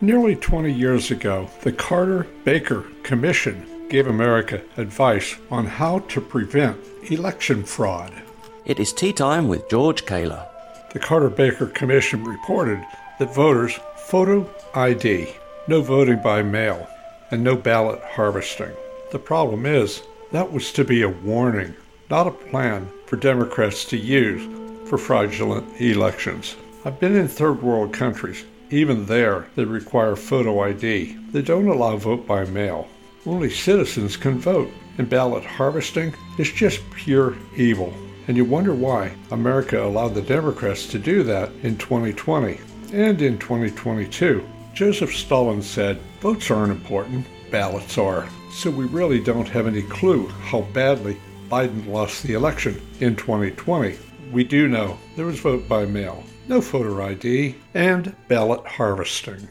Nearly 20 years ago, the Carter Baker Commission gave America advice on how to prevent election fraud. It is tea time with George Kaler. The Carter Baker Commission reported that voters photo ID, no voting by mail, and no ballot harvesting. The problem is that was to be a warning, not a plan for Democrats to use for fraudulent elections. I've been in third world countries even there, they require photo ID. They don't allow vote by mail. Only citizens can vote, and ballot harvesting is just pure evil. And you wonder why America allowed the Democrats to do that in 2020 and in 2022. Joseph Stalin said, Votes aren't important, ballots are. So we really don't have any clue how badly Biden lost the election in 2020. We do know there was vote by mail no photo ID, and ballot harvesting.